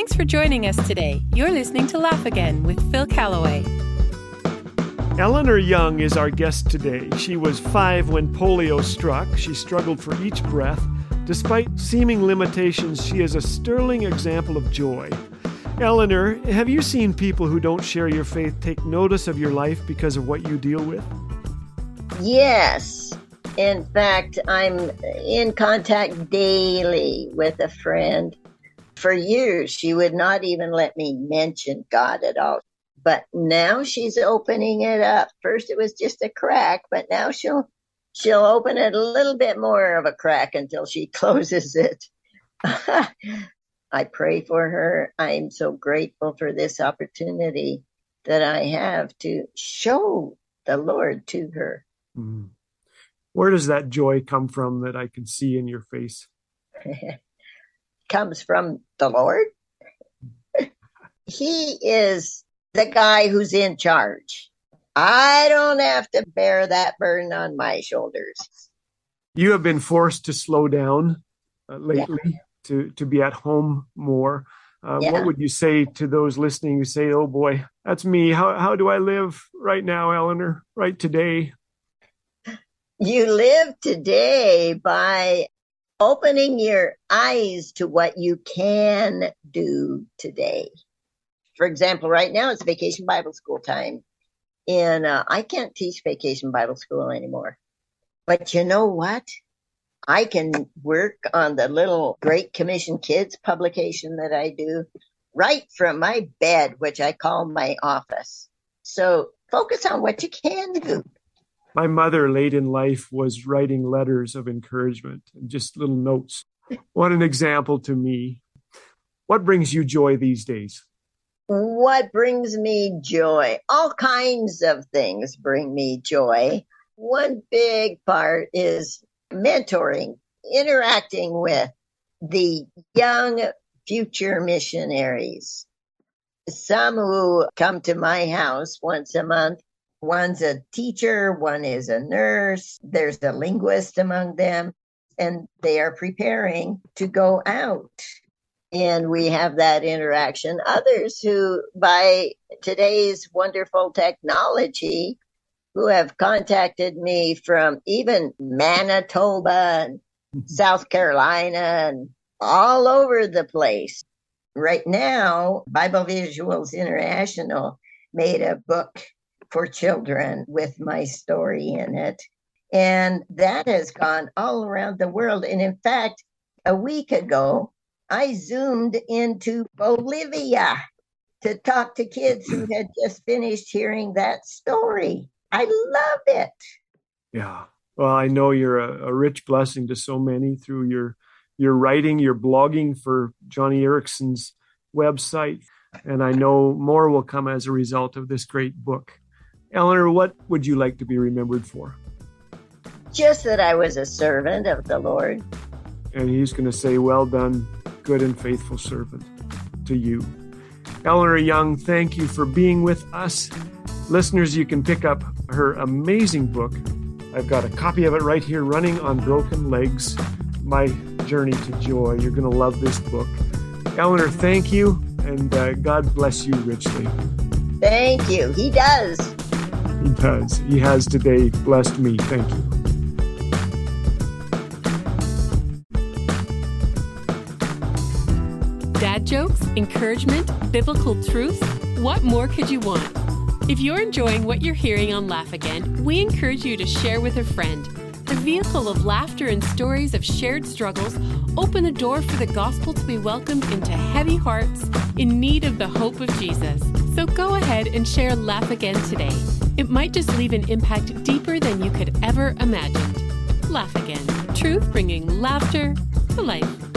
Thanks for joining us today. You're listening to Laugh Again with Phil Callaway. Eleanor Young is our guest today. She was five when polio struck. She struggled for each breath. Despite seeming limitations, she is a sterling example of joy. Eleanor, have you seen people who don't share your faith take notice of your life because of what you deal with? Yes. In fact, I'm in contact daily with a friend. For years, she would not even let me mention God at all. But now she's opening it up. First it was just a crack, but now she'll she'll open it a little bit more of a crack until she closes it. I pray for her. I'm so grateful for this opportunity that I have to show the Lord to her. Mm. Where does that joy come from that I can see in your face? Comes from the Lord. he is the guy who's in charge. I don't have to bear that burden on my shoulders. You have been forced to slow down uh, lately, yeah. to, to be at home more. Uh, yeah. What would you say to those listening who say, oh boy, that's me. How, how do I live right now, Eleanor, right today? You live today by opening your eyes to what you can do today. For example, right now it's vacation Bible school time. And uh, I can't teach vacation Bible school anymore. But you know what? I can work on the little Great Commission Kids publication that I do right from my bed, which I call my office. So focus on what you can do. My mother, late in life, was writing letters of encouragement and just little notes. What an example to me. What brings you joy these days? What brings me joy? All kinds of things bring me joy. One big part is mentoring, interacting with the young future missionaries. Some who come to my house once a month. One's a teacher, one is a nurse, there's a linguist among them, and they are preparing to go out and we have that interaction. Others who, by today's wonderful technology, who have contacted me from even Manitoba and mm-hmm. South Carolina and all over the place. Right now, Bible Visuals International made a book for children with my story in it. And that has gone all around the world. And in fact, a week ago, I zoomed into Bolivia to talk to kids who had just finished hearing that story. I love it. Yeah. Well, I know you're a, a rich blessing to so many through your your writing, your blogging for Joni Eareckson's website, and I know more will come as a result of this great book. Eleanor, what would you like to be remembered for? Just that I was a servant of the Lord. And he's going to say, Well done, good and faithful servant to you. Eleanor Young, thank you for being with us. Listeners, you can pick up her amazing book. I've got a copy of it right here, Running on Broken Legs My Journey to Joy. You're going to love this book. Eleanor, thank you, and uh, God bless you richly. Thank you. He does. He does. He has today blessed me. Thank you. Dad jokes, encouragement, biblical truth? What more could you want? If you're enjoying what you're hearing on Laugh Again, we encourage you to share with a friend. The vehicle of laughter and stories of shared struggles open the door for the gospel to be welcomed into heavy hearts in need of the hope of Jesus. So go ahead and share Laugh Again today. It might just leave an impact deeper than you could ever imagine. Laugh Again. Truth bringing laughter to life.